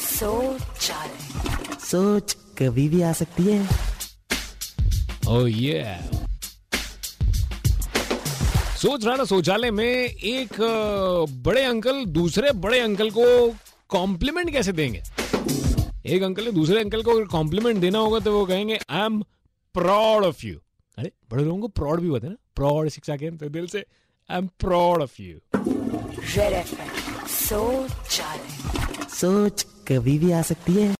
शौचालय सोच कभी भी आ सकती है। ओह ये सोच रहा ना शौचालय में एक बड़े अंकल दूसरे बड़े अंकल को कॉम्प्लीमेंट कैसे देंगे? एक अंकल ने दूसरे अंकल को कॉम्प्लीमेंट देना होगा तो वो कहेंगे I am proud of you अरे बड़े लोगों को प्राउड भी होता है ना। प्राउड शिक्षा के तो दिल से I am proud of you शौचालय। सोच कभी भी आ सकती है।